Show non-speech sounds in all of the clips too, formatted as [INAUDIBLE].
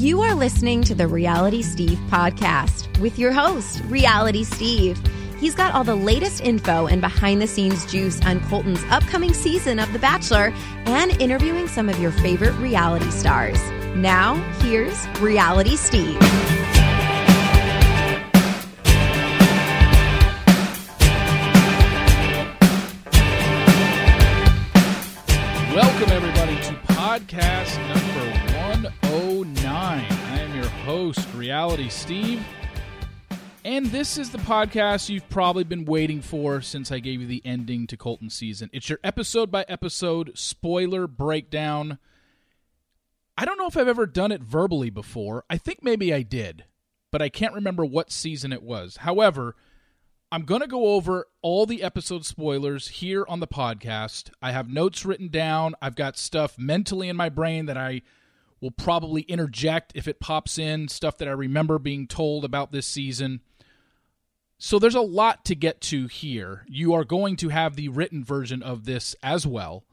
You are listening to the Reality Steve podcast with your host, Reality Steve. He's got all the latest info and behind the scenes juice on Colton's upcoming season of The Bachelor and interviewing some of your favorite reality stars. Now, here's Reality Steve. Welcome, everybody, to podcast number oh 109. I am your host, Reality Steve. And this is the podcast you've probably been waiting for since I gave you the ending to Colton season. It's your episode by episode spoiler breakdown. I don't know if I've ever done it verbally before. I think maybe I did, but I can't remember what season it was. However, I'm going to go over all the episode spoilers here on the podcast. I have notes written down. I've got stuff mentally in my brain that I will probably interject if it pops in, stuff that I remember being told about this season. So there's a lot to get to here. You are going to have the written version of this as well.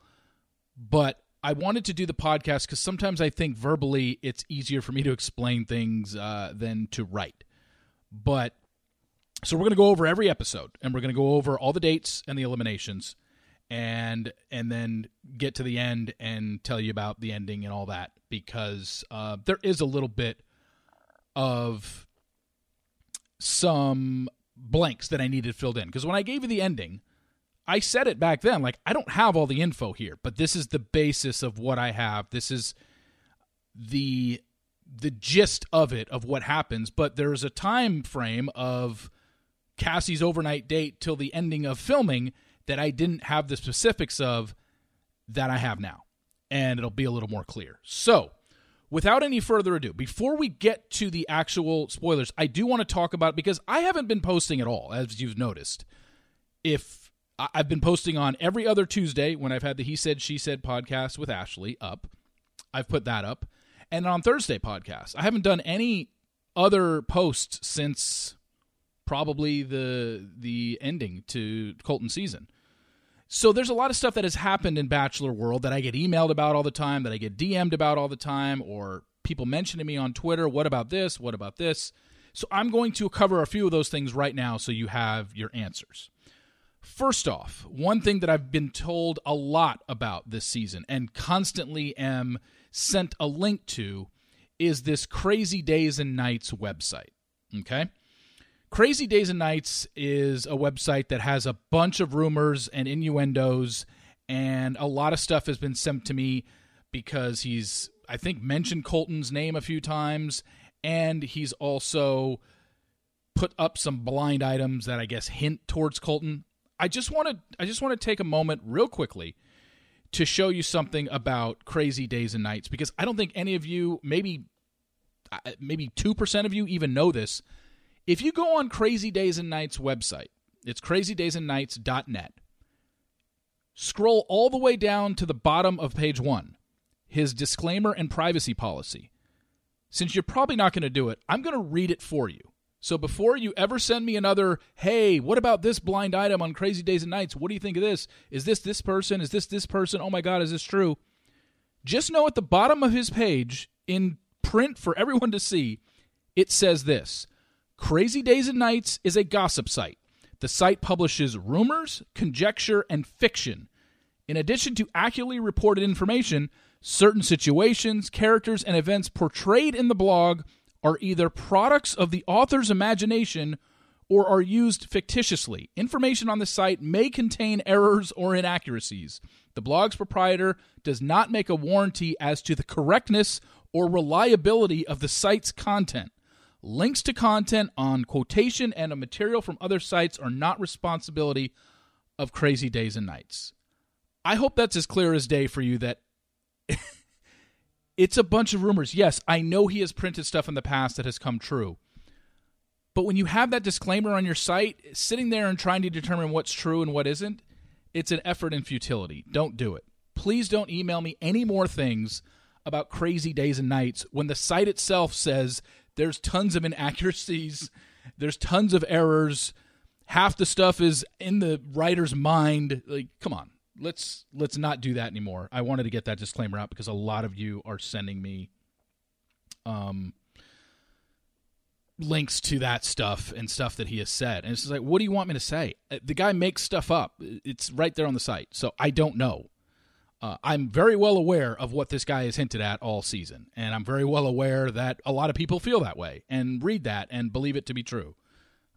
But I wanted to do the podcast because sometimes I think verbally it's easier for me to explain things uh, than to write. But so we're going to go over every episode and we're going to go over all the dates and the eliminations and and then get to the end and tell you about the ending and all that because uh, there is a little bit of some blanks that I needed filled in because when I gave you the ending, I said it back then like I don't have all the info here, but this is the basis of what I have. This is the the gist of it of what happens, but there's a time frame of Cassie's overnight date till the ending of filming that I didn't have the specifics of that I have now. And it'll be a little more clear. So, without any further ado, before we get to the actual spoilers, I do want to talk about because I haven't been posting at all, as you've noticed. If I've been posting on every other Tuesday when I've had the He Said, She Said podcast with Ashley up, I've put that up. And on Thursday podcast, I haven't done any other posts since probably the the ending to Colton season. So there's a lot of stuff that has happened in Bachelor World that I get emailed about all the time, that I get DM'd about all the time, or people mention to me on Twitter, what about this? What about this? So I'm going to cover a few of those things right now so you have your answers. First off, one thing that I've been told a lot about this season and constantly am sent a link to is this Crazy Days and Nights website. Okay? Crazy Days and Nights is a website that has a bunch of rumors and innuendos, and a lot of stuff has been sent to me because he's, I think, mentioned Colton's name a few times, and he's also put up some blind items that I guess hint towards Colton. I just want to, I just want to take a moment, real quickly, to show you something about Crazy Days and Nights because I don't think any of you, maybe, uh, maybe two percent of you, even know this if you go on Crazy Days and Nights website, it's crazydaysandnights.net. Scroll all the way down to the bottom of page 1. His disclaimer and privacy policy. Since you're probably not going to do it, I'm going to read it for you. So before you ever send me another, hey, what about this blind item on Crazy Days and Nights? What do you think of this? Is this this person? Is this this person? Oh my God, is this true? Just know at the bottom of his page, in print for everyone to see, it says this Crazy Days and Nights is a gossip site The site publishes rumors, conjecture, and fiction. In addition to accurately reported information, certain situations, characters, and events portrayed in the blog are either products of the author's imagination or are used fictitiously. Information on the site may contain errors or inaccuracies. The blog's proprietor does not make a warranty as to the correctness or reliability of the site's content. Links to content on quotation and a material from other sites are not responsibility of Crazy Days and Nights. I hope that's as clear as day for you that [LAUGHS] it's a bunch of rumors. Yes, I know he has printed stuff in the past that has come true. But when you have that disclaimer on your site, sitting there and trying to determine what's true and what isn't, it's an effort in futility. Don't do it. Please don't email me any more things about crazy days and nights when the site itself says there's tons of inaccuracies, there's tons of errors, half the stuff is in the writer's mind. Like, come on. Let's let's not do that anymore. I wanted to get that disclaimer out because a lot of you are sending me um links to that stuff and stuff that he has said. And it's like, what do you want me to say? Uh, the guy makes stuff up. It's right there on the site. So I don't know. Uh, I'm very well aware of what this guy has hinted at all season, and I'm very well aware that a lot of people feel that way and read that and believe it to be true.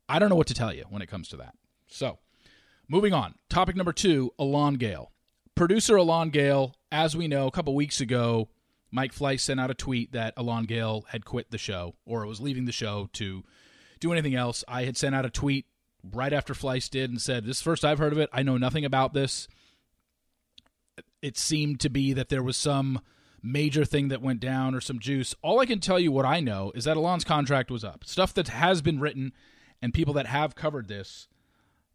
I don't know what to tell you when it comes to that. So, moving on. Topic number two Elan Gale. Producer Elan Gale, as we know, a couple weeks ago, Mike Fleiss sent out a tweet that Elan Gale had quit the show or was leaving the show to do anything else. I had sent out a tweet right after Fleiss did and said, This is first I've heard of it. I know nothing about this it seemed to be that there was some major thing that went down or some juice. All I can tell you what I know is that Elan's contract was up. Stuff that has been written and people that have covered this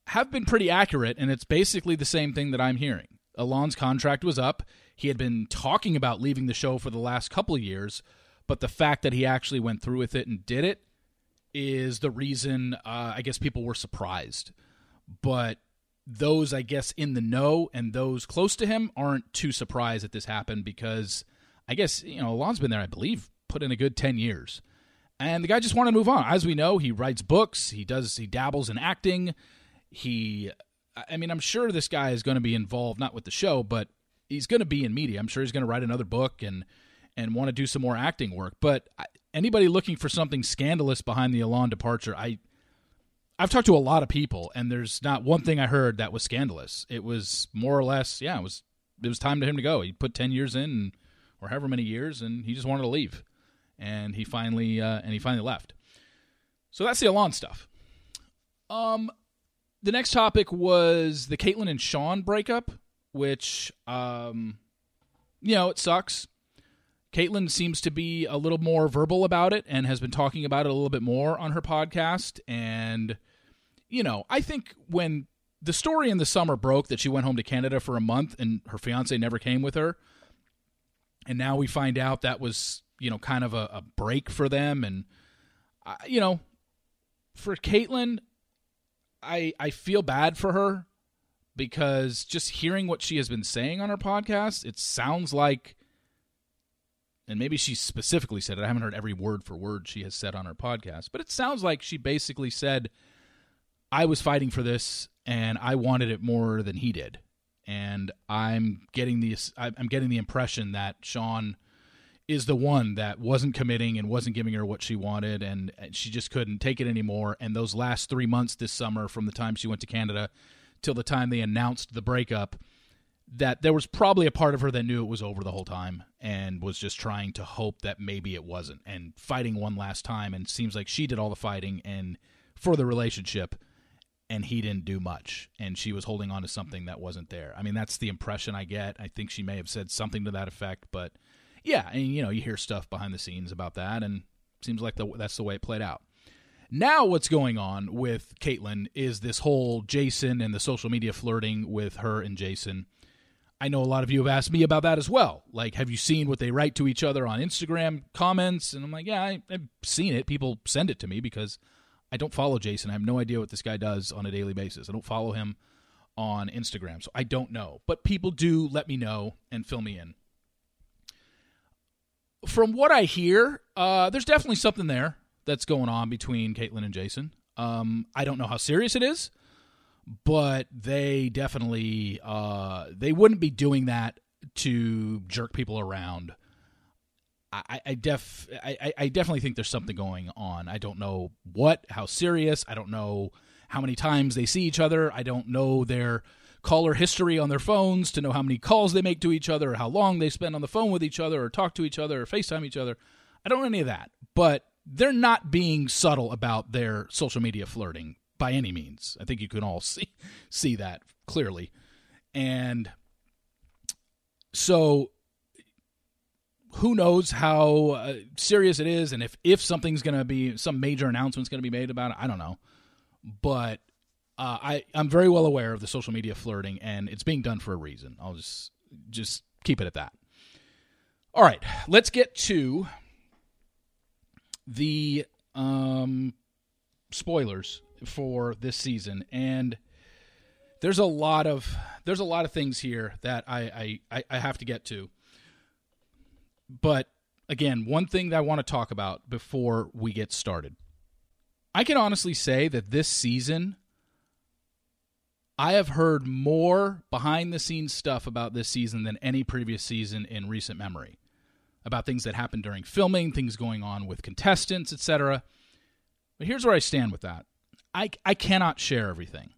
have been pretty accurate, and it's basically the same thing that I'm hearing. Elan's contract was up. He had been talking about leaving the show for the last couple of years, but the fact that he actually went through with it and did it is the reason uh, I guess people were surprised. But those, I guess, in the know and those close to him aren't too surprised that this happened because I guess, you know, Elan's been there, I believe, put in a good 10 years. And the guy just wanted to move on. As we know, he writes books, he does, he dabbles in acting. He, I mean, I'm sure this guy is going to be involved, not with the show, but he's going to be in media. I'm sure he's going to write another book and, and want to do some more acting work. But anybody looking for something scandalous behind the Elan departure, I, I've talked to a lot of people, and there's not one thing I heard that was scandalous. It was more or less, yeah, it was it was time for him to go. He put ten years in, or however many years, and he just wanted to leave, and he finally uh, and he finally left. So that's the Elan stuff. Um, the next topic was the Kaitlyn and Shawn breakup, which um, you know, it sucks. Kaitlyn seems to be a little more verbal about it and has been talking about it a little bit more on her podcast. And, you know, I think when the story in the summer broke that she went home to Canada for a month and her fiance never came with her, and now we find out that was, you know, kind of a, a break for them. And, uh, you know, for Kaitlyn, I, I feel bad for her because just hearing what she has been saying on her podcast, it sounds like and maybe she specifically said it. I haven't heard every word for word she has said on her podcast, but it sounds like she basically said, I was fighting for this and I wanted it more than he did. And I'm getting the I'm getting the impression that Shawn is the one that wasn't committing and wasn't giving her what she wanted and she just couldn't take it anymore and those last 3 months this summer from the time she went to Canada till the time they announced the breakup that there was probably a part of her that knew it was over the whole time and was just trying to hope that maybe it wasn't and fighting one last time and seems like she did all the fighting and for the relationship and he didn't do much and she was holding on to something that wasn't there. I mean that's the impression I get. I think she may have said something to that effect, but yeah, and you know, you hear stuff behind the scenes about that and seems like the, that's the way it played out. Now, what's going on with Kaitlyn is this whole Jason and the social media flirting with her and Jason I know a lot of you have asked me about that as well. Like, have you seen what they write to each other on Instagram comments? And I'm like, yeah, I, have seen it. People send it to me because I don't follow Jason. I have no idea what this guy does on a daily basis. I don't follow him on Instagram, so I don't know. But people do let me know and fill me in. From what I hear, uh, there's definitely something there that's going on between Kaitlyn and Jason. Um, I don't know how serious it is, but they definitely uh, they wouldn't be doing that to jerk people around. I, I def I, I definitely think there's something going on. I don't know what, how serious. I don't know how many times they see each other. I don't know their caller history on their phones to know how many calls they make to each other, or how long they spend on the phone with each other, or talk to each other, or FaceTime each other. I don't know any of that. But they're not being subtle about their social media flirting by any means. I think you can all [LAUGHS] see see that clearly. And so who knows how uh, serious it is and if if something's going to be some major announcement's going to be made about it, I don't know. But uh, I I'm very well aware of the social media flirting and it's being done for a reason. I'll just just keep it at that. All right, let's get to the um, spoilers for this season, and there's a lot of there's a lot of things here that I I, I have to get to. But again, one thing that I want to talk about before we get started. I can honestly say that this season I have heard more behind the scenes stuff about this season than any previous season in recent memory about things that happened during filming, things going on with contestants, etc. But here's where I stand with that. I, I cannot share everything.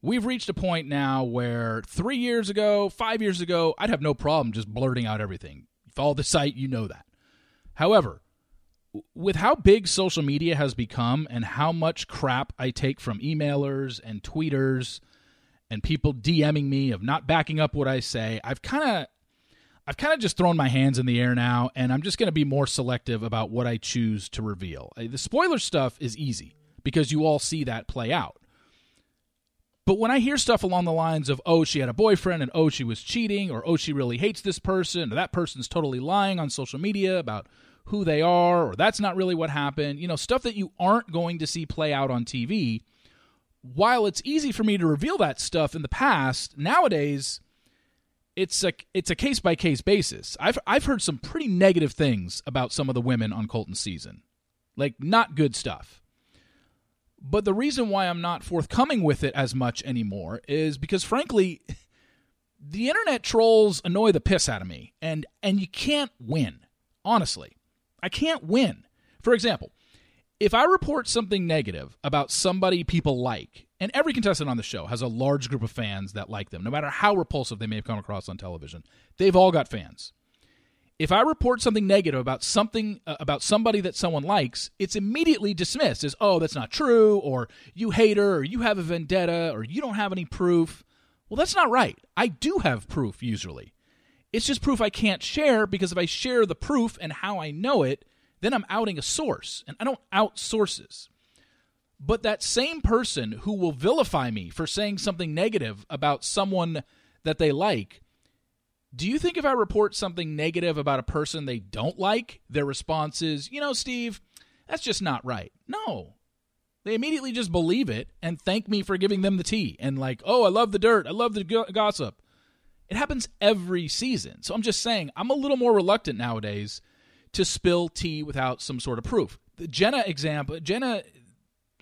We've reached a point now where three years ago, five years ago, I'd have no problem just blurting out everything. Follow the site, you know that. However, with how big social media has become and how much crap I take from emailers and tweeters and people DMing me of not backing up what I say, I've kind of I've kind of just thrown my hands in the air now, and I'm just going to be more selective about what I choose to reveal. The spoiler stuff is easy because you all see that play out. But when I hear stuff along the lines of, oh, she had a boyfriend, and oh, she was cheating, or oh, she really hates this person, or that person's totally lying on social media about who they are, or that's not really what happened, you know, stuff that you aren't going to see play out on TV, while it's easy for me to reveal that stuff in the past, nowadays it's a it's a case by case basis. I've I've heard some pretty negative things about some of the women on Colton's season, like not good stuff. But the reason why I'm not forthcoming with it as much anymore is because, frankly, [LAUGHS] the internet trolls annoy the piss out of me, and and you can't win. Honestly, I can't win. For example, if I report something negative about somebody people like, and every contestant on the show has a large group of fans that like them, no matter how repulsive they may have come across on television. They've all got fans. If I report something negative about something uh, about somebody that someone likes, it's immediately dismissed as, "Oh, that's not true," or "You hate her," or "You have a vendetta," or "You don't have any proof." Well, that's not right. I do have proof usually. It's just proof I can't share because if I share the proof and how I know it, then I'm outing a source, and I don't out sources. But that same person who will vilify me for saying something negative about someone that they like, do you think if I report something negative about a person they don't like, their response is, you know, Steve, that's just not right? No. They immediately just believe it and thank me for giving them the tea and, like, oh, I love the dirt. I love the gossip. It happens every season. So I'm just saying, I'm a little more reluctant nowadays to spill tea without some sort of proof. The Jenna example, Jenna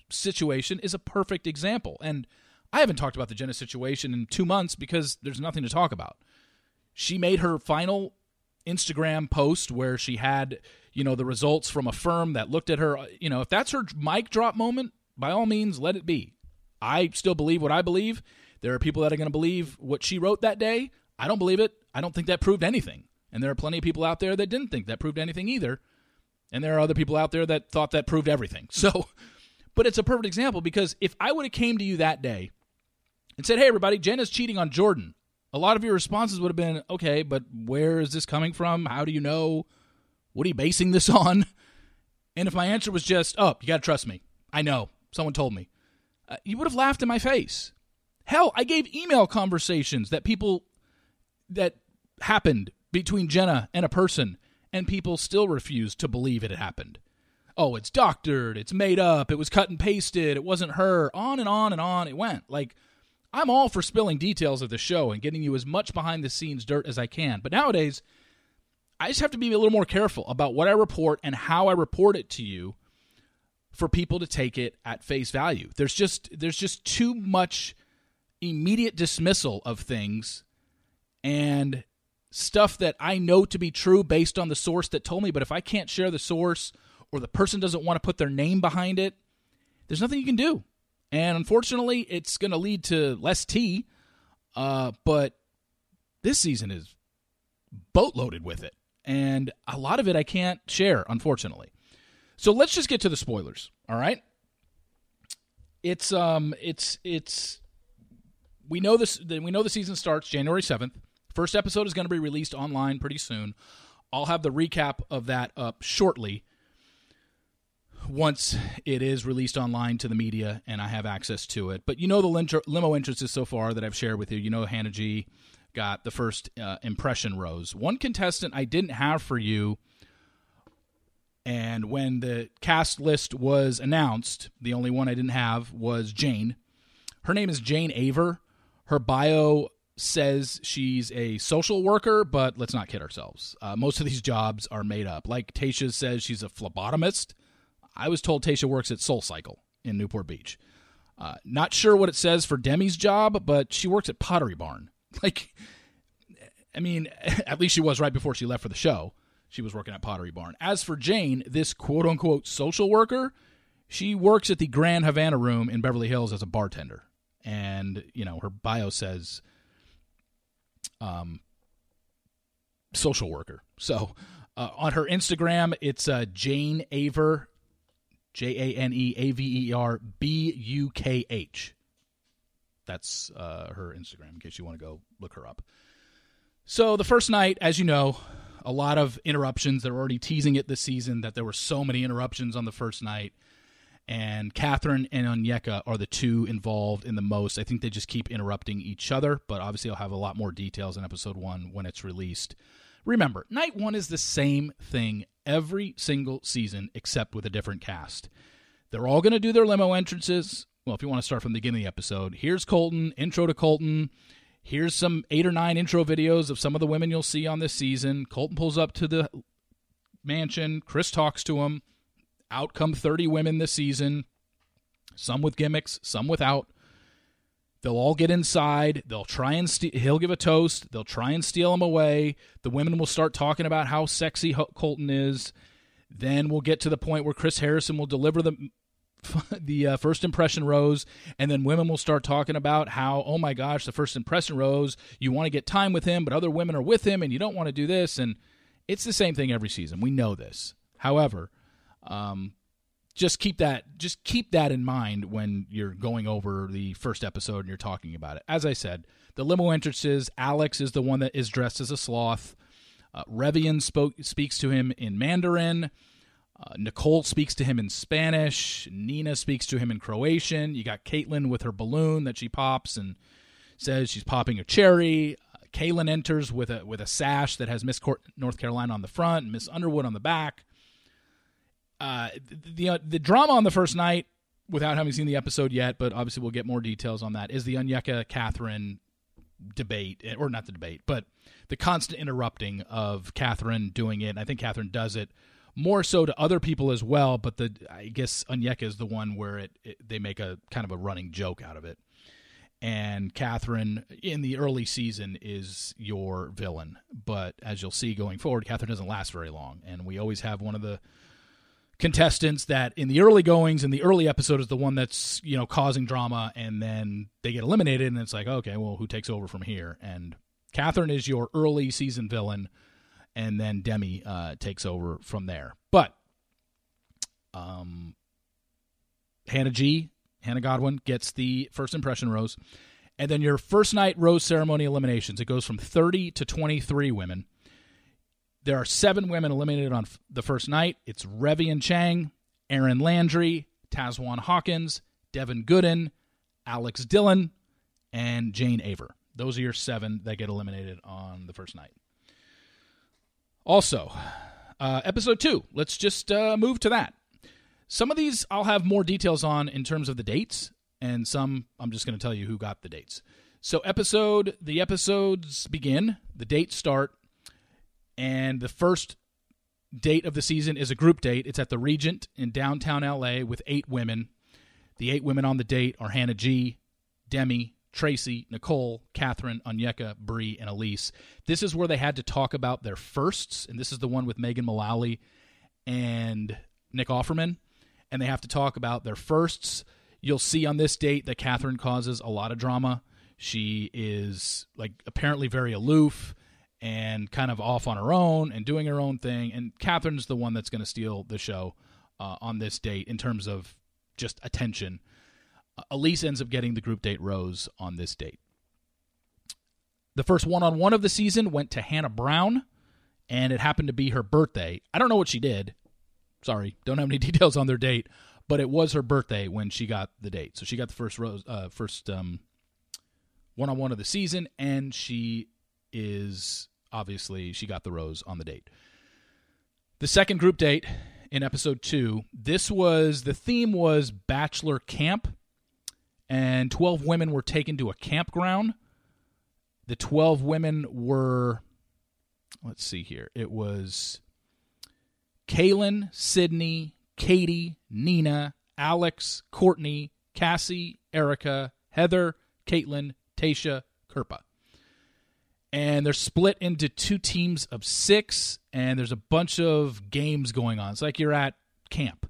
situation is a perfect example. And I haven't talked about the Jenna situation in two months because there's nothing to talk about. She made her final Instagram post where she had, you know, the results from a firm that looked at her. Uh, you know, if that's her mic drop moment, by all means, let it be. I still believe what I believe. There are people that are going to believe what she wrote that day. I don't believe it. I don't think that proved anything. And there are plenty of people out there that didn't think that proved anything either. And there are other people out there that thought that proved everything. [LAUGHS] So, but it's a perfect example because if I would have came to you that day and said, "Hey, everybody, Jen is cheating on Jordan," a lot of your responses would have been, "Okay, but where is this coming from? How do you know? What are you basing this [LAUGHS] on?" And if my answer was just, "Oh, you got to trust me. I know. Someone told me," uh, you would have laughed in my face. Hell, I gave email conversations that people that happened between Jenna and a person, and people still refused to believe it had happened. Oh, it's doctored, it's made up, it was cut and pasted, it wasn't her, on and on and on it went. Like, I'm all for spilling details of the show and getting you as much behind the scenes dirt as I can. But nowadays, I just have to be a little more careful about what I report and how I report it to you for people to take it at face value. There's just there's just too much immediate dismissal of things and stuff that I know to be true based on the source that told me. But if I can't share the source or the person doesn't want to put their name behind it, there's nothing you can do. And unfortunately, it's going to lead to less tea. Uh, but this season is boatloaded with it. And a lot of it I can't share, unfortunately. So let's just get to the spoilers. All right. It's um it's it's we know this we know the season starts January 7th. First episode is going to be released online pretty soon. I'll have the recap of that up shortly once it is released online to the media and I have access to it. But you know the limo entrances so far that I've shared with you. You know Hannah G got the first uh, impression rose. One contestant I didn't have for you, and when the cast list was announced, the only one I didn't have was Jane. Her name is Jane Aver. Her bio says she's a social worker, but let's not kid ourselves. Uh, most of these jobs are made up. Like Tayshia says, she's a phlebotomist. I was told Tayshia works at Soul Cycle in Newport Beach. Uh, not sure what it says for Demi's job, but she works at Pottery Barn. [LAUGHS] Like, I mean, [LAUGHS] at least she was right before she left for the show. She was working at Pottery Barn. As for Jane, this quote unquote social worker, she works at the Grand Havana Room in Beverly Hills as a bartender. And, you know, her bio says um, social worker. So uh, on her Instagram, it's uh, Jane Aver J A N E A V E R B U K H. That's uh, her Instagram, in case you want to go look her up. So the first night, as you know, a lot of interruptions. They're already teasing it this season that there were so many interruptions on the first night. And Catherine and Onyeka are the two involved in the most. I think they just keep interrupting each other, but obviously I'll have a lot more details in episode one when it's released. Remember, night one is the same thing every single season except with a different cast. They're all going to do their limo entrances. Well, if you want to start from the beginning of the episode, here's Colton, intro to Colton. Here's some eight or nine intro videos of some of the women you'll see on this season. Colton pulls up to the mansion. Chris talks to him. Out come 30 women this season, some with gimmicks, some without. They'll all get inside. They'll try and. He'll give a toast. They'll try and steal him away. The women will start talking about how sexy Colton is. Then we'll get to the point where Chris Harrison will deliver the [LAUGHS] the uh, first impression rose, and then women will start talking about how, oh my gosh, the first impression rose. You want to get time with him, but other women are with him, and you don't want to do this. And it's the same thing every season. We know this. However, um, just keep that just keep that in mind when you're going over the first episode and you're talking about it. As I said, the limo entrances. Alex is the one that is dressed as a sloth. Uh, Revian spoke speaks to him in Mandarin. Uh, Nicole speaks to him in Spanish. Nina speaks to him in Croatian. You got Caitlin with her balloon that she pops and says she's popping a cherry. Uh, Caelynn enters with a with a sash that has Miss North Carolina on the front and Miss Underwood on the back uh, the uh, the drama on the first night, without having seen the episode yet, but obviously we'll get more details on that. Is the Onyeka Catherine debate, eh, or not the debate, but the constant interrupting of Catherine doing it. I think Catherine does it more so to other people as well, but the I guess Onyeka is the one where it, it they make a kind of a running joke out of it. And Catherine in the early season is your villain, but as you'll see going forward, Catherine doesn't last very long, and we always have one of the contestants that in the early goings in the early episode is the one that's you know causing drama and then they get eliminated and it's like okay well who takes over from here? And catherine is your early season villain and then demi uh, takes over from there. But um hannah g hannah godwin gets the first impression rose and then your first night rose ceremony eliminations. It goes from 30 to 23 women there are seven women eliminated on f- the first night. It's Revian Chang, Erin Landry, Tahzjuan Hawkins, Devin Gooden, Alex Dillon, and Jane Aver. Those are your seven that get eliminated on the first night. Also, uh, episode two. Let's just uh, move to that. Some of these I'll have more details on in terms of the dates, and some I'm just going to tell you who got the dates. So, episode the episodes begin. The dates start and the first date of the season is a group date. It's at the Regent in downtown LA with eight women. The eight women on the date are Hannah G, Demi, Tracy, Nicole, Catherine, Onyeka, Bri, and Elyse. This is where they had to talk about their firsts, and this is the one with Megan Mullally and Nick Offerman, and they have to talk about their firsts. You'll see on this date that Catherine causes a lot of drama. She is like apparently very aloof and kind of off on her own and doing her own thing. And Catherine's the one that's going to steal the show uh, on this date in terms of just attention. Uh, Elise ends up getting the group date rose on this date. The first one on one of the season went to Hannah Brown, and it happened to be her birthday. I don't know what she did. Sorry, don't have any [LAUGHS] details on their date, but it was her birthday when she got the date. So she got the first rose, uh, first one on one of the season, and she is obviously she got the rose on the date. The second group date in episode two, this was the theme was bachelor camp, and 12 women were taken to a campground. The 12 women were, let's see here, it was Caelynn, Sydney, Katie, Nina, Alex, Courtney, Cassie, Erica, Heather, Caitlin, Tayshia, Kirpa and they're split into two teams of six, and there's a bunch of games going on. It's like you're at camp.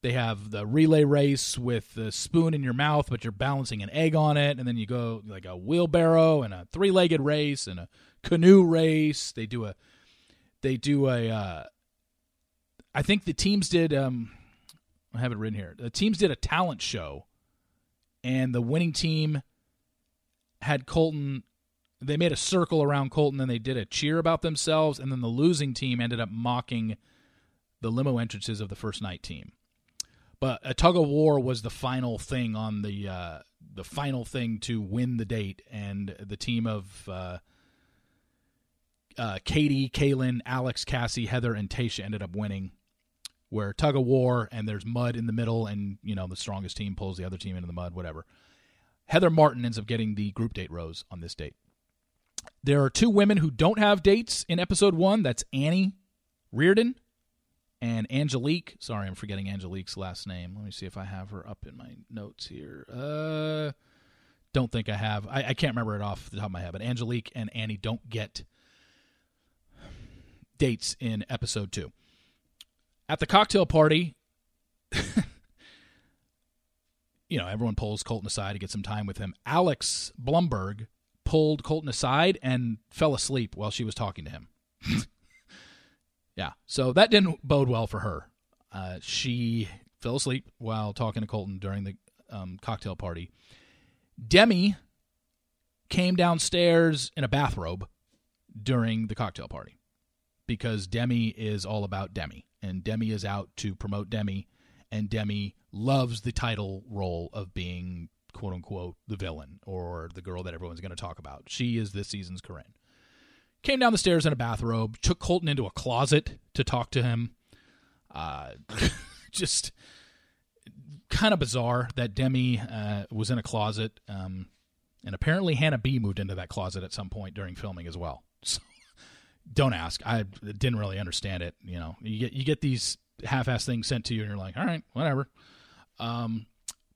They have the relay race with the spoon in your mouth, but you're balancing an egg on it, and then you go like a wheelbarrow and a three-legged race and a canoe race. They do a, they do a. Uh, I think the teams did. Um, I have it written here. The teams did a talent show, and the winning team had Colton they made a circle around Colton and they did a cheer about themselves, and then the losing team ended up mocking the limo entrances of the first night team. But a tug of war was the final thing on the uh, the final thing to win the date, and the team of uh, uh, Katie, Caelynn, Alex, Cassie, Heather, and Tayshia ended up winning. Where tug of war and there's mud in the middle, and you know the strongest team pulls the other team into the mud, whatever. Heather Martin ends up getting the group date rose on this date. There are two women who don't have dates in episode one. That's Annie Reardon and Angelique. Sorry, I'm forgetting Angelique's last name. Let me see if I have her up in my notes here. Uh, don't think I have. I, I can't remember it off the top of my head. But Angelique and Annie don't get dates in episode two. At the cocktail party, [LAUGHS] you know, everyone pulls Colton aside to get some time with him. Alex Blumberg pulled Colton aside and fell asleep while she was talking to him. [LAUGHS] yeah, so that didn't bode well for her. Uh, she fell asleep while talking to Colton during the um, cocktail party. Demi came downstairs in a bathrobe during the cocktail party because Demi is all about Demi, and Demi is out to promote Demi, and Demi loves the title role of being quote unquote the villain or the girl that everyone's going to talk about. She is this season's Corinne. Came down the stairs in a bathrobe, took Colton into a closet to talk to him. Uh, [LAUGHS] just kind of bizarre that Demi uh, was in a closet. Um, and apparently Hannah B moved into that closet at some point during filming as well. [LAUGHS] So don't ask. I didn't really understand it. You know, you get you get these half-ass things sent to you, and you're like, all right, whatever. Um,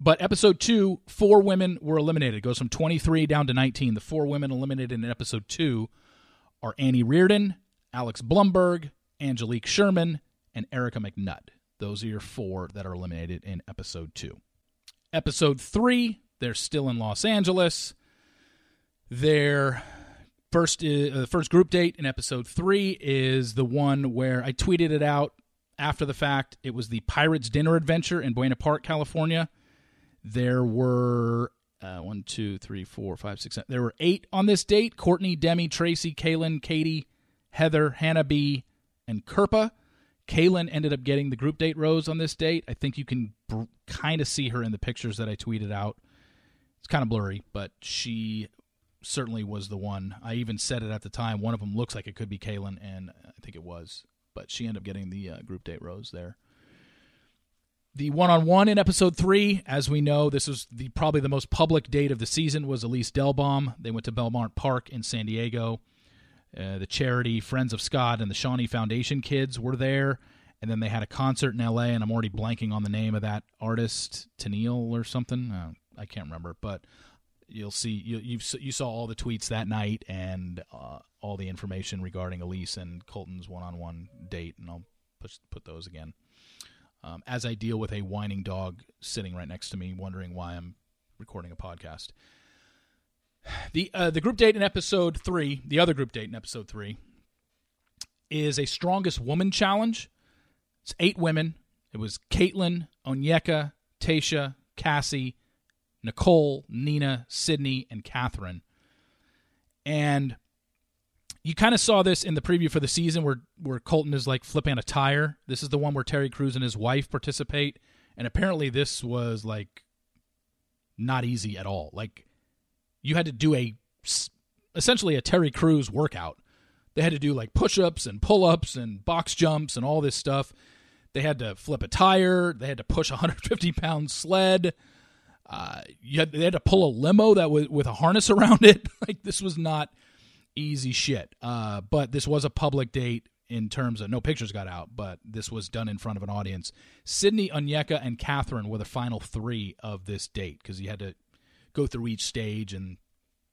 but episode two, four women were eliminated. It goes from 23 down to 19. The four women eliminated in episode two are Annie Reardon, Alex Blumberg, Angelique Sherman, and Erica McNutt. Those are your four that are eliminated in episode two. Episode three, they're still in Los Angeles. Their first uh, first group date in episode three is the one where I tweeted it out after the fact. It was the Pirates Dinner Adventure in Buena Park, California. There were uh, one, two, three, four, five, six. There were eight on this date: Courtney, Demi, Tracy, Caelynn, Katie, Heather, Hannah B, and Kirpa. Caelynn ended up getting the group date rose on this date. I think you can br- kind of see her in the pictures that I tweeted out. It's kind of blurry, but she certainly was the one. I even said it at the time. One of them looks like it could be Caelynn, and I think it was. But she ended up getting the uh, group date rose there. The one-on-one in episode three, as we know, this was the probably the most public date of the season. Was Elyse Dehlbom? They went to Belmont Park in San Diego. Uh, the charity Friends of Scott and the Shawnee Foundation kids were there, and then they had a concert in L.A. And I'm already blanking on the name of that artist, Tennille or something. Uh, I can't remember, but you'll see you you you saw all the tweets that night and uh, all the information regarding Elyse and Colton's one-on-one date, and I'll put put those again. Um, as I deal with a whining dog sitting right next to me, wondering why I'm recording a podcast. The uh, the group date in episode three, the other group date in episode three, is a strongest woman challenge. It's eight women. It was Caitlin, Onyeka, Tayshia, Cassie, Nicole, Nina, Sydney, and Catherine. And you kind of saw this in the preview for the season where where Colton is like flipping a tire. This is the one where Terry Crews and his wife participate, and apparently this was like not easy at all. Like you had to do a essentially a Terry Crews workout. They had to do like push-ups and pull-ups and box jumps and all this stuff. They had to flip a tire. They had to push a 150 pound sled. Uh, you had, they had to pull a limo that was with a harness around it. [LAUGHS] like this was not easy shit. Uh, but this was a public date in terms of no pictures got out, but this was done in front of an audience. Sydney, Onyeka, and Catherine were the final three of this date because you had to go through each stage and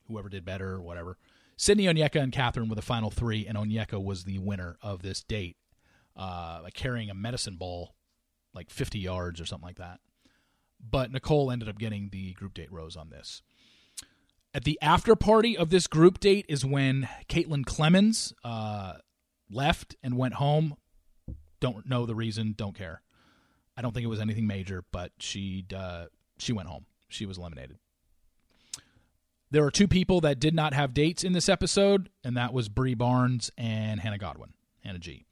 whoever did better or whatever. Sydney, Onyeka, and Catherine were the final three, and Onyeka was the winner of this date, uh, carrying a medicine ball like 50 yards or something like that. But Nicole ended up getting the group date rose on this. At the after party of this group date is when Caitlin Clemens uh, left and went home. Don't know the reason. Don't care. I don't think it was anything major, but she uh, she went home. She was eliminated. There are two people that did not have dates in this episode, and that was Bri Barnes and Hannah Godwin, Hannah G.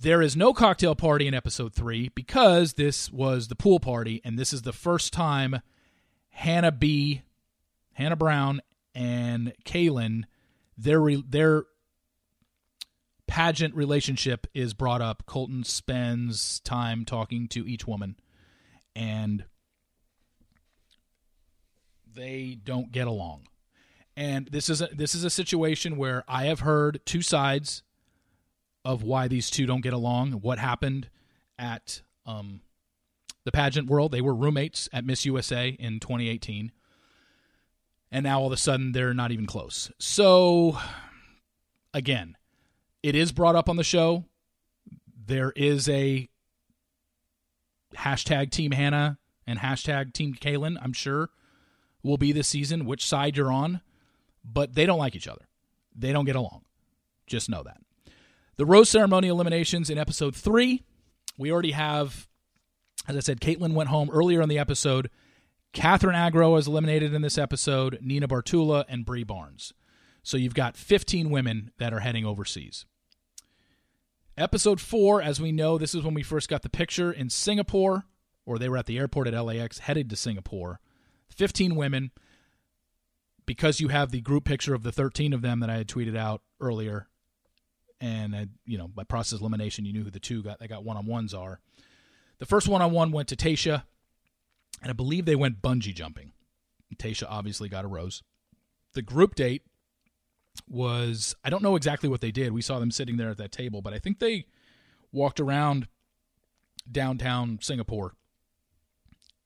There is no cocktail party in episode three because this was the pool party, and this is the first time Hannah B Hannah Brown and Caelynn, their their pageant relationship is brought up. Colton spends time talking to each woman, and they don't get along. And this is a, this is a situation where I have heard two sides of why these two don't get along. What happened at um, the pageant world? They were roommates at Miss USA in 2018 and now all of a sudden they're not even close. So, again, it is brought up on the show. There is a hashtag Team Hannah and hashtag Team Caelynn, I'm sure, will be this season, which side you're on, but they don't like each other. They don't get along. Just know that. The Rose Ceremony eliminations in episode three. We already have, as I said, Caitlin went home earlier in the episode. Catherine Agro is eliminated in this episode, Nina Bartula, and Bri Barnes. So you've got 15 women that are heading overseas. Episode four, as we know, this is when we first got the picture in Singapore, or they were at the airport at LAX headed to Singapore. 15 women. Because you have the group picture of the 13 of them that I had tweeted out earlier, and I, you know by process elimination, you knew who the two got. They got one on ones are. The first one on one went to Tayshia and I believe they went bungee jumping. Tayshia obviously got a rose. The group date was I don't know exactly what they did. We saw them sitting there at that table, but I think they walked around downtown Singapore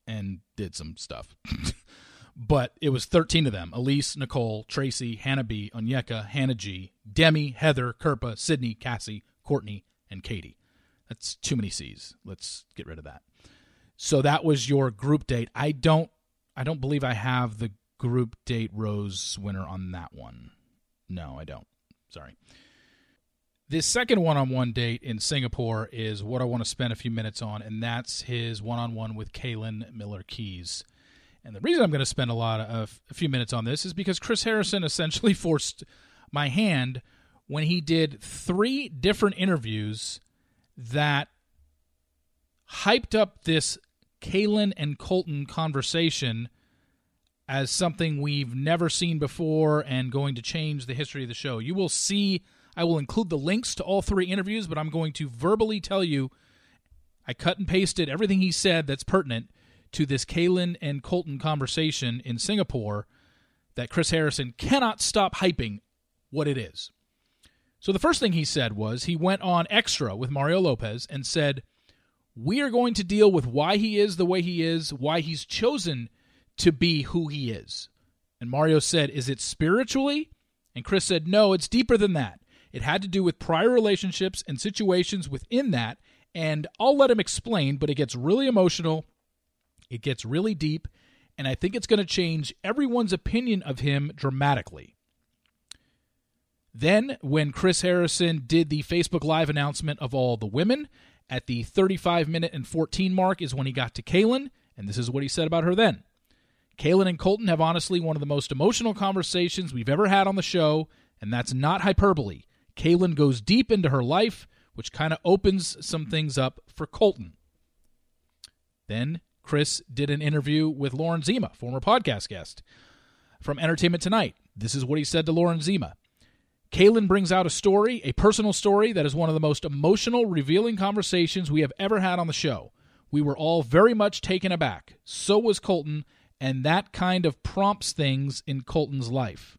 and did some stuff. [LAUGHS] but it was 13 of them Elyse, Nicole, Tracy, Hannah B, Onyeka, Hannah G, Demi, Heather, Kirpa, Sydney, Cassie, Courtney, and Katie. That's too many C's. Let's get rid of that. So that was your group date. I don't I don't believe I have the group date rose winner on that one. No, I don't. Sorry. This second one on one date in Singapore is what I want to spend a few minutes on, and that's his one on one with Caelynn Miller Keyes. And the reason I'm going to spend a lot of a few minutes on this is because Chris Harrison essentially [LAUGHS] forced my hand when he did three different interviews that hyped up this Caelynn and Colton conversation as something we've never seen before and going to change the history of the show. You will see, I will include the links to all three interviews, but I'm going to verbally tell you I cut and pasted everything he said that's pertinent to this Caelynn and Colton conversation in Singapore that Chris Harrison cannot stop hyping what it is. So the first thing he said was he went on extra with Mario Lopez and said, we are going to deal with why he is the way he is, why he's chosen to be who he is. And Mario said, Is it spiritually? And Chris said, No, it's deeper than that. It had to do with prior relationships and situations within that. And I'll let him explain, but it gets really emotional. It gets really deep. And I think it's going to change everyone's opinion of him dramatically. Then, when Chris Harrison did the Facebook Live announcement of all the women at the 35 minute and 14 mark, is when he got to Caelynn, and this is what he said about her then. Caelynn and Colton have honestly one of the most emotional conversations we've ever had on the show, and that's not hyperbole. Caelynn goes deep into her life, which kind of opens some things up for Colton. Then Chris did an interview with Lauren Zima, former podcast guest from Entertainment Tonight. This is what he said to Lauren Zima. Caelynn brings out a story, a personal story that is one of the most emotional, revealing conversations we have ever had on the show. We were all very much taken aback. So was Colton, and that kind of prompts things in Colton's life.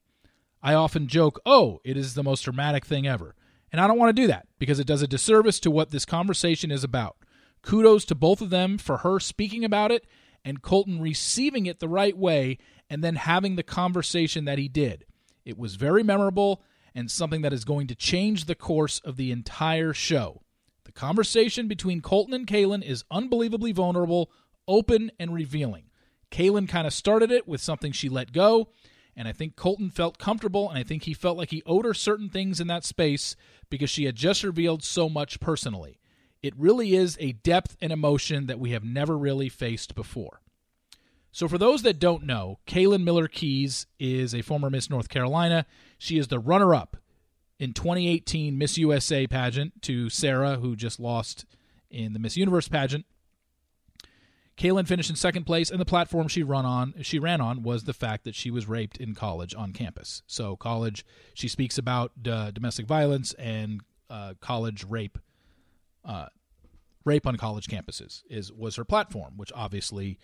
I often joke, oh, it is the most dramatic thing ever. And I don't want to do that because it does a disservice to what this conversation is about. Kudos to both of them for her speaking about it and Colton receiving it the right way and then having the conversation that he did. It was very memorable and something that is going to change the course of the entire show. The conversation between Colton and Caelynn is unbelievably vulnerable, open, and revealing. Caelynn kind of started it with something she let go, and I think Colton felt comfortable, and I think he felt like he owed her certain things in that space because she had just revealed so much personally. It really is a depth and emotion that we have never really faced before. So, for those that don't know, Caelynn Miller Keyes is a former Miss North Carolina. She is the runner up in 2018 Miss USA pageant to Sarah, who just lost in the Miss Universe pageant. Caelynn finished in second place, and the platform she run on she ran on was the fact that she was raped in college on campus. So college, she speaks about uh, domestic violence and uh, college rape, uh, rape on college campuses is was her platform, which obviously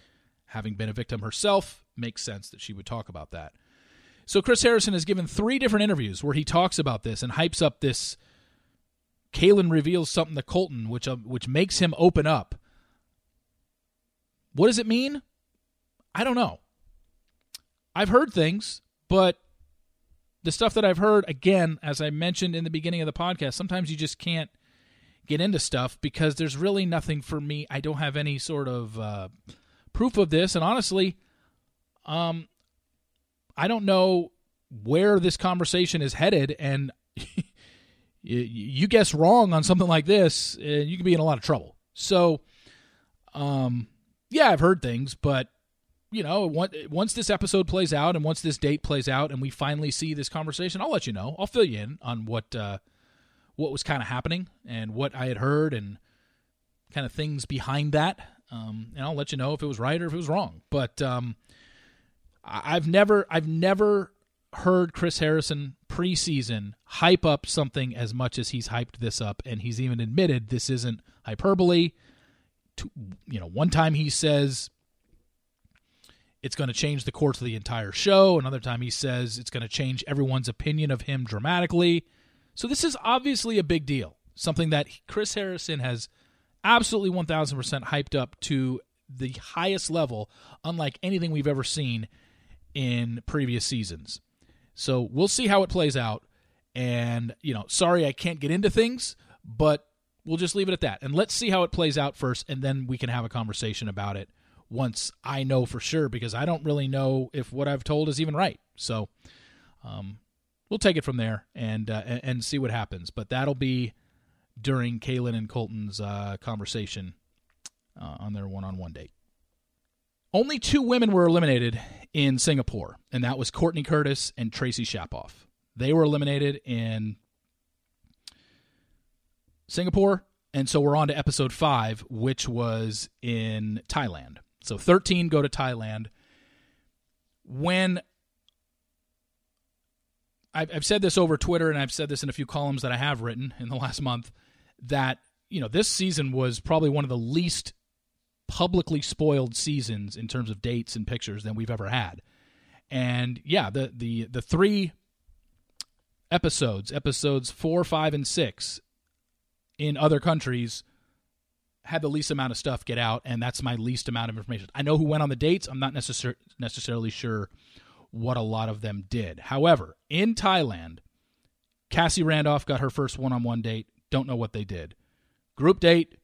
having been a victim herself, makes sense that she would talk about that. So Chris Harrison has given three different interviews where he talks about this and hypes up this. Caelynn reveals something to Colton, which uh, which makes him open up. What does it mean? I don't know. I've heard things, but the stuff that I've heard, again, as I mentioned in the beginning of the podcast, sometimes you just can't get into stuff because there's really nothing for me. I don't have any sort of uh, proof of this, and honestly, um, I don't know where this conversation is headed, and [LAUGHS] you guess wrong on something like this, and you could be in a lot of trouble. So, um, yeah, I've heard things, but you know, once this episode plays out and once this date plays out, and we finally see this conversation, I'll let you know. I'll fill you in on what uh, what was kind of happening and what I had heard and kind of things behind that. Um, and I'll let you know if it was right or if it was wrong. But um, I've never I've never heard Chris Harrison preseason hype up something as much as he's hyped this up, and he's even admitted this isn't hyperbole. To, you know, one time he says it's going to change the course of the entire show. Another time he says it's going to change everyone's opinion of him dramatically. So this is obviously a big deal, something that Chris Harrison has absolutely 1000% hyped up to the highest level, unlike anything we've ever seen in previous seasons. So we'll see how it plays out. And, you know, sorry I can't get into things, but we'll just leave it at that. And let's see how it plays out first, and then we can have a conversation about it once I know for sure, because I don't really know if what I've told is even right. So um, we'll take it from there and, uh, and see what happens. But that'll be during Caelynn and Colton's uh, conversation uh, on their one on one date. Only two women were eliminated in Singapore, and that was Courtney Curtis and Tracy Shapoff. They were eliminated in Singapore, and so we're on to episode five, which was in Thailand. So 13 go to Thailand. When I've, I've said this over Twitter, and I've said this in a few columns that I have written in the last month, that you know this season was probably one of the least publicly spoiled seasons in terms of dates and pictures than we've ever had. And yeah, the the the three episodes, episodes 4, 5 and 6 in other countries had the least amount of stuff get out, and that's my least amount of information. I know who went on the dates. I'm not necessar- necessarily sure what a lot of them did. However, in Thailand, Cassie Randolph got her first one on one date. Don't know what they did. Group date,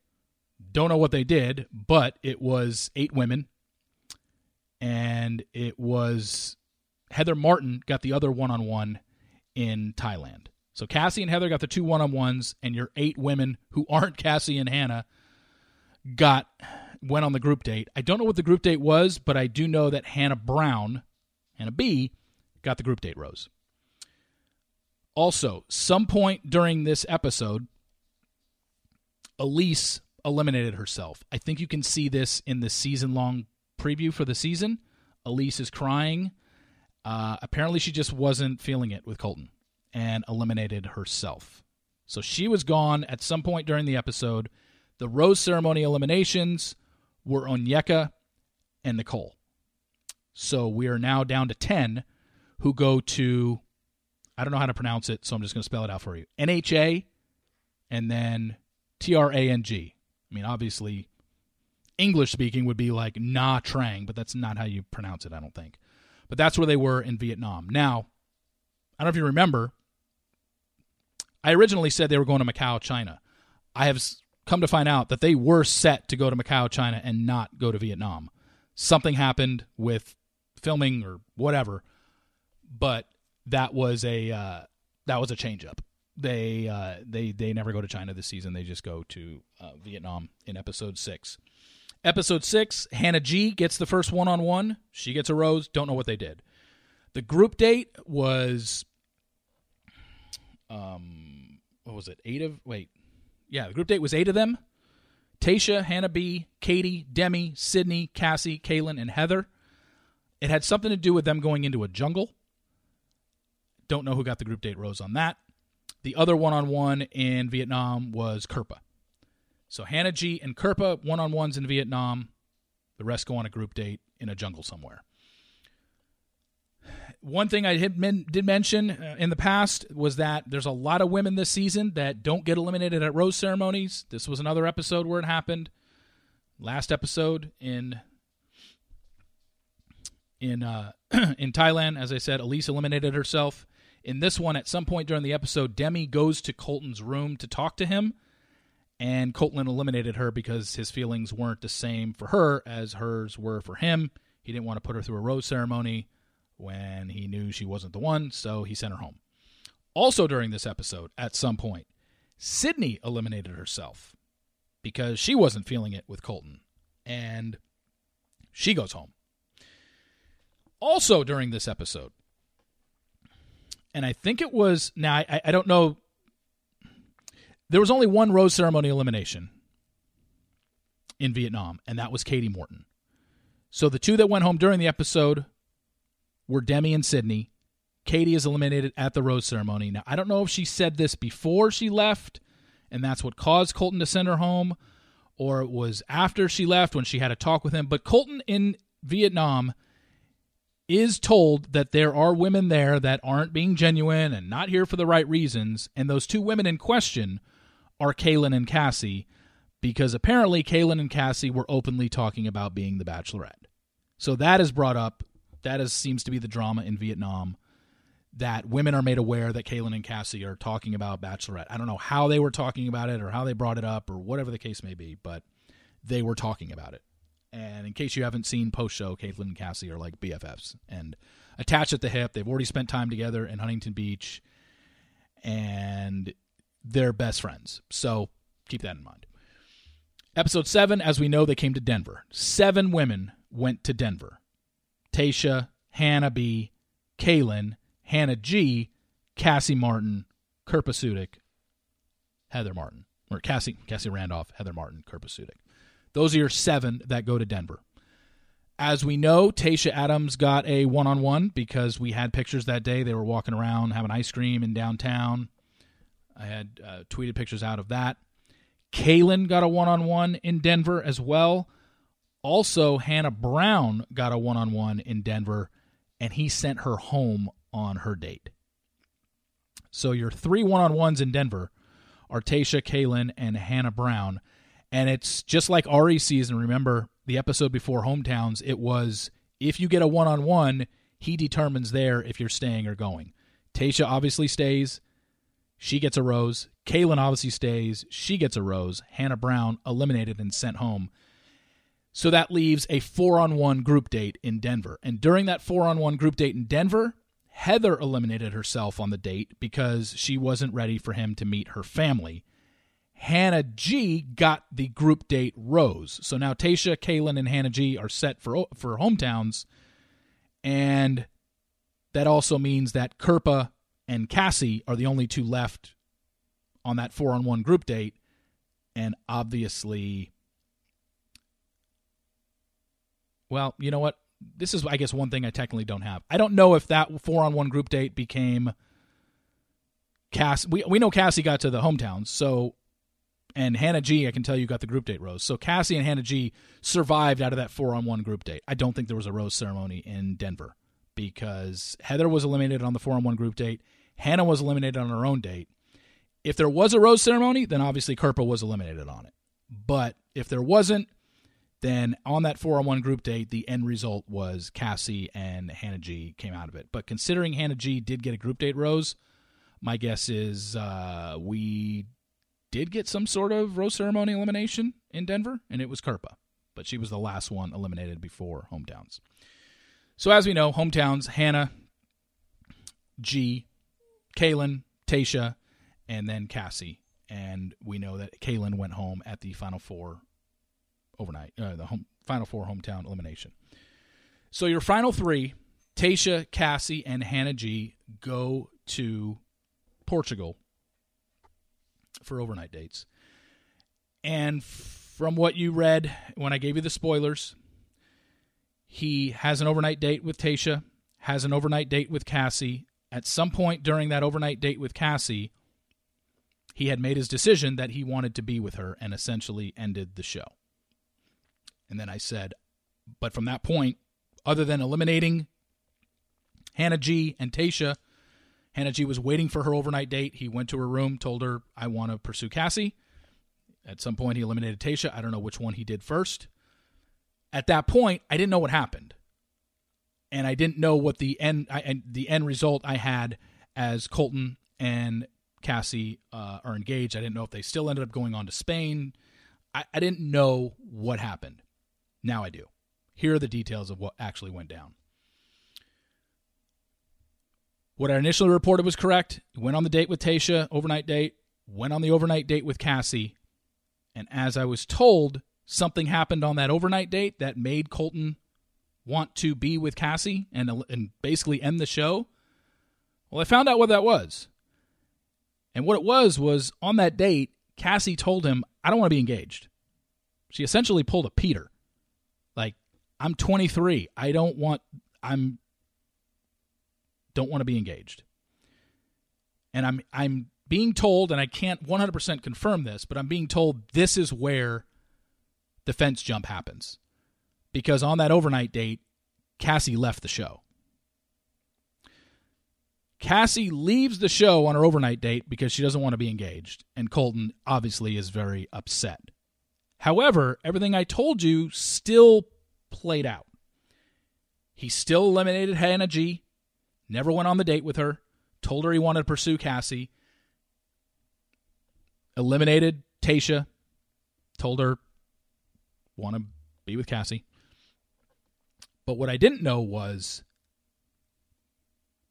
don't know what they did, but it was eight women. And it was Heather Martin got the other one on one in Thailand. So Cassie and Heather got the two one on ones, and your eight women who aren't Cassie and Hannah got went on the group date. I don't know what the group date was, but I do know that Hannah Brown, Hannah B, got the group date rose. Also, some point during this episode, Elyse eliminated herself. I think you can see this in the season long preview for the season. Elyse is crying. Uh, apparently, she just wasn't feeling it with Colton and eliminated herself. So she was gone at some point during the episode. The rose ceremony eliminations were Onyeka and Nicole. So we are now down to 10 who go to, I don't know how to pronounce it, so I'm just going to spell it out for you NHA and then T R A N G. I mean, obviously, English speaking would be like Na Trang, but that's not how you pronounce it, I don't think. But that's where they were in Vietnam. Now, I don't know if you remember, I originally said they were going to Macau, China. I have come to find out that they were set to go to Macau, China, and not go to Vietnam. Something happened with filming or whatever, but that was a uh, that was a change up. They uh, they they never go to China this season. They just go to uh, Vietnam in episode six. Episode six, Hannah G gets the first one on one. She gets a rose. Don't know what they did. The group date was um what was it? Eight of wait. Yeah, the group date was eight of them. Tayshia, Hannah B, Katie, Demi, Sydney, Cassie, Caelynn, and Heather. It had something to do with them going into a jungle. Don't know who got the group date rose on that. The other one on one in Vietnam was Kirpa. So Hannah G and Kirpa one on ones in Vietnam. The rest go on a group date in a jungle somewhere. One thing I did mention uh, in the past was that there's a lot of women this season that don't get eliminated at rose ceremonies. This was another episode where it happened. Last episode in in uh, [CLEARS THROAT] in Thailand, as I said, Elyse eliminated herself. In this one, at some point during the episode, Demi goes to Colton's room to talk to him, and Colton eliminated her because his feelings weren't the same for her as hers were for him. He didn't want to put her through a rose ceremony when he knew she wasn't the one, so he sent her home. Also, during this episode, at some point, Sydney eliminated herself because she wasn't feeling it with Colton, and she goes home. Also, during this episode, and I think it was now, I, I don't know, there was only one rose ceremony elimination in Vietnam, and that was Katie Morton. So the two that went home during the episode were Demi and Sydney. Katie is eliminated at the rose ceremony. Now, I don't know if she said this before she left, and that's what caused Colton to send her home, or it was after she left when she had a talk with him. But Colton in Vietnam is told that there are women there that aren't being genuine and not here for the right reasons. And those two women in question are Caelynn and Cassie, because apparently Caelynn and Cassie were openly talking about being the bachelorette. So that is brought up that is seems to be the drama in Vietnam. That women are made aware that Caelynn and Cassie are talking about Bachelorette. I don't know how they were talking about it or how they brought it up or whatever the case may be, but they were talking about it. And in case you haven't seen post show, Caitlin and Cassie are like BFFs and attached at the hip. They've already spent time together in Huntington Beach and they're best friends. So keep that in mind. Episode seven, as we know, they came to Denver. Seven women went to Denver. Tayshia, Hannah B, Caelynn, Hannah G, Cassie Martin, Kirpa Sudick, Heather Martin. Or Cassie Cassie Randolph, Heather Martin, Kirpa Sudick. Those are your seven that go to Denver. As we know, Tayshia Adams got a one on one because we had pictures that day. They were walking around having ice cream in downtown. I had uh, tweeted pictures out of that. Caelynn got a one on one in Denver as well. Also, Hannah Brown got a one on one in Denver, and he sent her home on her date. So your three one on ones in Denver are Tayshia, Caelynn, and Hannah Brown. And it's just like Arie's season. Remember the episode before Hometowns? It was if you get a one on one, he determines there if you're staying or going. Tayshia obviously stays. She gets a rose. Caelynn obviously stays. She gets a rose. Hannah Brown eliminated and sent home. So that leaves a four on one group date in Denver. And during that four on one group date in Denver, Heather eliminated herself on the date because she wasn't ready for him to meet her family. Hannah G got the group date rose. So now Tayshia, Caelynn, and Hannah G are set for for hometowns, and that also means that Kirpa and Cassie are the only two left on that four on one group date, and obviously, well, you know what? This is, I guess, one thing I technically don't have. I don't know if that four on one group date became Cass. We we know Cassie got to the hometowns, so and Hannah G, I can tell you got the group date rose. So Cassie and Hannah G survived out of that four on one group date. I don't think there was a rose ceremony in Denver because Heather was eliminated on the four on one group date. Hannah was eliminated on her own date. If there was a rose ceremony, then obviously Kirpa was eliminated on it. But if there wasn't, then on that four on one group date, the end result was Cassie and Hannah G came out of it. But considering Hannah G did get a group date rose, my guess is uh, we did get some sort of rose ceremony elimination in Denver, and it was Kirpa. But she was the last one eliminated before hometowns. So as we know, hometowns, Hannah, G, Caelynn, Tayshia, and then Cassie. And we know that Caelynn went home at the final four overnight, uh, the home, final four hometown elimination. So your final three, Tayshia, Cassie, and Hannah G, go to Portugal for overnight dates. And from what you read when I gave you the spoilers, he has an overnight date with Tayshia, has an overnight date with Cassie. At some point during that overnight date with Cassie, he had made his decision that he wanted to be with her and essentially ended the show. And then I said, but from that point, other than eliminating Hannah G and Tayshia, Hannah G was waiting for her overnight date. He went to her room, told her, I want to pursue Cassie. At some point, he eliminated Tayshia. I don't know which one he did first. At that point, I didn't know what happened. And I didn't know what the end I, the end result I had as Colton and Cassie uh, are engaged. I didn't know if they still ended up going on to Spain. I, I didn't know what happened. Now I do. Here are the details of what actually went down. What I initially reported was correct. Went on the date with Tayshia, overnight date, went on the overnight date with Cassie. And as I was told, something happened on that overnight date that made Colton want to be with Cassie and, and basically end the show. Well, I found out what that was. And what it was was on that date, Cassie told him, I don't want to be engaged. She essentially pulled a Peter. Like, I'm 23. I don't want, I'm don't want to be engaged. And I'm I'm being told, and I can't 100% confirm this, but I'm being told this is where the fence jump happens. Because on that overnight date, Cassie left the show. Cassie leaves the show on her overnight date because she doesn't want to be engaged, and Colton obviously is very upset. However, everything I told you still played out. He still eliminated Hannah G never went on the date with her, told her he wanted to pursue Cassie, eliminated Tayshia, told her want to be with Cassie. But what I didn't know was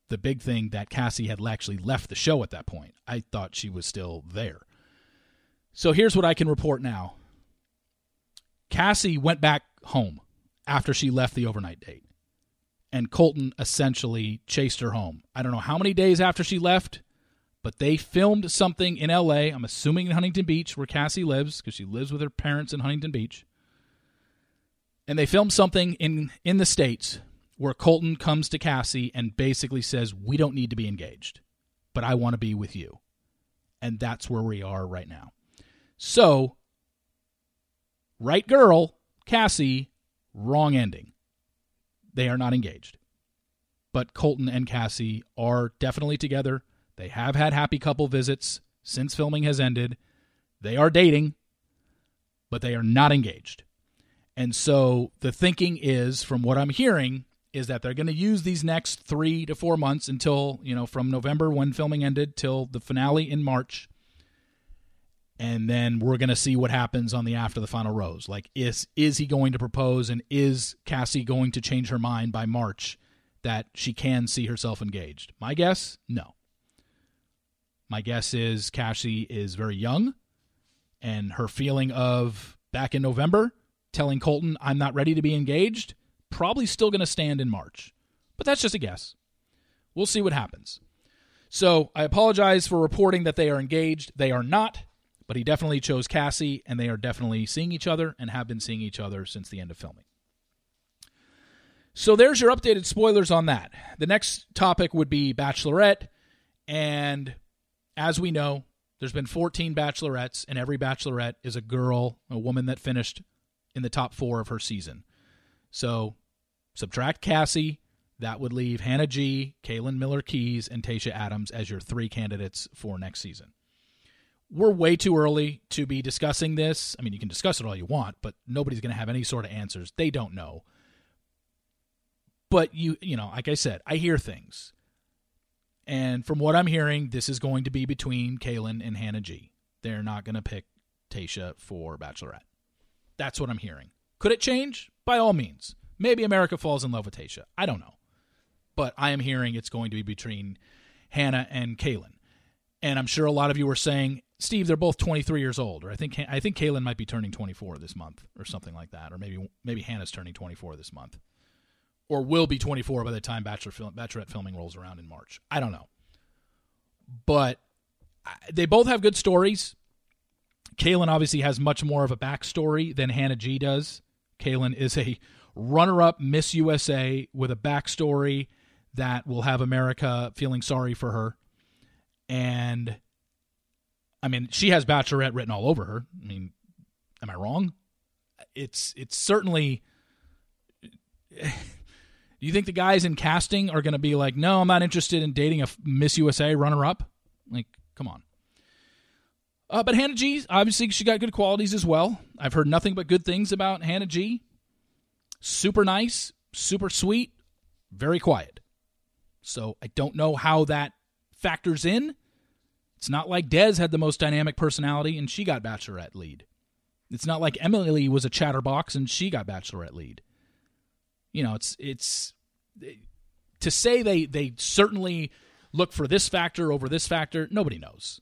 the big thing that Cassie had actually left the show at that point. I thought she was still there. So here's what I can report now. Cassie went back home after she left the overnight date and Colton essentially chased her home. I don't know how many days after she left, but they filmed something in LA. I'm assuming in Huntington Beach, where Cassie lives, because she lives with her parents in Huntington Beach. And they filmed something in, in the States where Colton comes to Cassie and basically says, We don't need to be engaged, but I want to be with you. And that's where we are right now. So, right girl, Cassie, wrong ending they are not engaged. But Colton and Cassie are definitely together. They have had happy couple visits since filming has ended. They are dating. but they are not engaged. And so the thinking is, from what I'm hearing, is that they're going to use these next three to four months until, you know, from November when filming ended till the finale in March. And then we're going to see what happens on the after the final rose. Like, is is he going to propose, and is Cassie going to change her mind by March that she can see herself engaged? My guess, no. My guess is Cassie is very young, and her feeling of back in November telling Colton, I'm not ready to be engaged, probably still going to stand in March. But that's just a guess. We'll see what happens. So I apologize for reporting that they are engaged. They are not, but he definitely chose Cassie, and they are definitely seeing each other and have been seeing each other since the end of filming. So there's your updated spoilers on that. The next topic would be Bachelorette. And as we know, there's been 14 bachelorettes, and every bachelorette is a girl, a woman that finished in the top four of her season. So subtract Cassie. That would leave Hannah G, Caelynn Miller Keyes, and Tayshia Adams as your three candidates for next season. We're way too early to be discussing this. I mean, you can discuss it all you want, but nobody's going to have any sort of answers. They don't know. But you, you know, like I said, I hear things. And from what I'm hearing, this is going to be between Caelynn and Hannah G. They're not going to pick Tayshia for Bachelorette. That's what I'm hearing. Could it change? By all means. Maybe America falls in love with Tayshia. I don't know. But I am hearing it's going to be between Hannah and Caelynn. And I'm sure a lot of you are saying, Steve, they're both 23 years old, or I think I think Caelynn might be turning 24 this month, or something like that, or maybe maybe Hannah's turning 24 this month, or will be 24 by the time Bachelor film, Bachelorette filming rolls around in March. I don't know, but they both have good stories. Caelynn obviously has much more of a backstory than Hannah G does. Caelynn is a runner up Miss USA with a backstory that will have America feeling sorry for her. And I mean, she has Bachelorette written all over her. I mean, am I wrong? It's it's certainly. Do [LAUGHS] you think the guys in casting are going to be like, no, I'm not interested in dating a Miss USA runner up? Like, come on. Uh, but Hannah G, obviously, she got good qualities as well. I've heard nothing but good things about Hannah G. Super nice, super sweet, very quiet. So I don't know how that factors in. It's not like Des had the most dynamic personality and she got Bachelorette lead. It's not like Emily was a chatterbox and she got Bachelorette lead. You know, it's it's to say they they certainly look for this factor over this factor. Nobody knows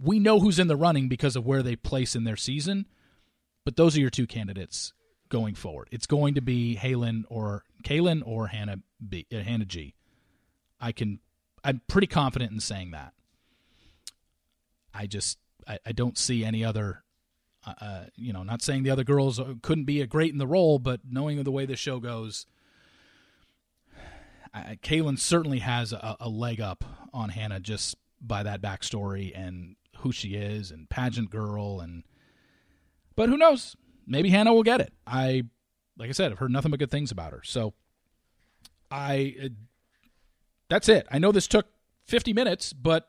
we know who's in the running because of where they place in their season, but those are your two candidates going forward. It's going to be Halen or Caelynn or Hannah B, uh, Hannah G. I can I'm pretty confident in saying that. I just I, I don't see any other uh, uh you know, not saying the other girls couldn't be a great in the role, but knowing the way the show goes, I, Caelynn certainly has a, a leg up on Hannah just by that backstory and who she is and pageant girl and but who knows? Maybe hannah will get it. I like i said i've heard nothing but good things about her. So i uh, that's it. I know this took 50 minutes but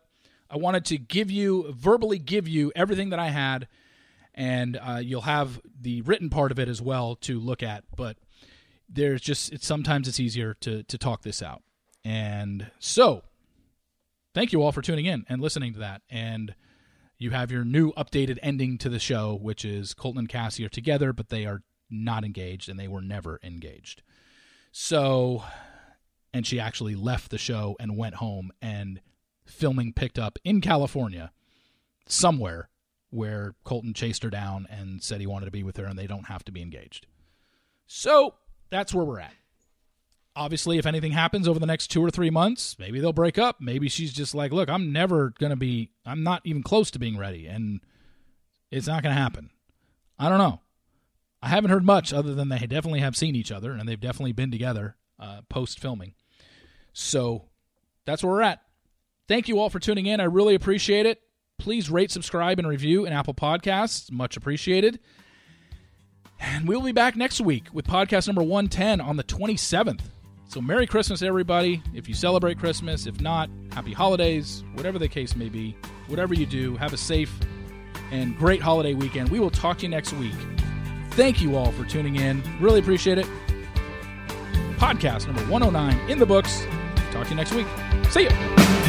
i wanted to give you verbally give you everything that i had and uh, you'll have the written part of it as well to look at but there's just it's sometimes it's easier to to talk this out and so thank you all for tuning in and listening to that and you have your new updated ending to the show, which is Colton and Cassie are together, but they are not engaged and they were never engaged. So, and she actually left the show and went home, and filming picked up in California somewhere where Colton chased her down and said he wanted to be with her and they don't have to be engaged. So, that's where we're at obviously, if anything happens over the next two or three months, maybe they'll break up. Maybe she's just like, look, I'm never going to be, I'm not even close to being ready. And it's not going to happen. I don't know. I haven't heard much other than they definitely have seen each other and they've definitely been together uh, post filming. So that's where we're at. Thank you all for tuning in. I really appreciate it. Please rate, subscribe, and review in Apple Podcasts. Much appreciated. And we'll be back next week with podcast number 110 on the 27th. So, Merry Christmas, everybody. If you celebrate Christmas, if not, Happy Holidays, whatever the case may be. Whatever you do, have a safe and great holiday weekend. We will talk to you next week. Thank you all for tuning in. Really appreciate it. Podcast number 109 in the books. Talk to you next week. See ya.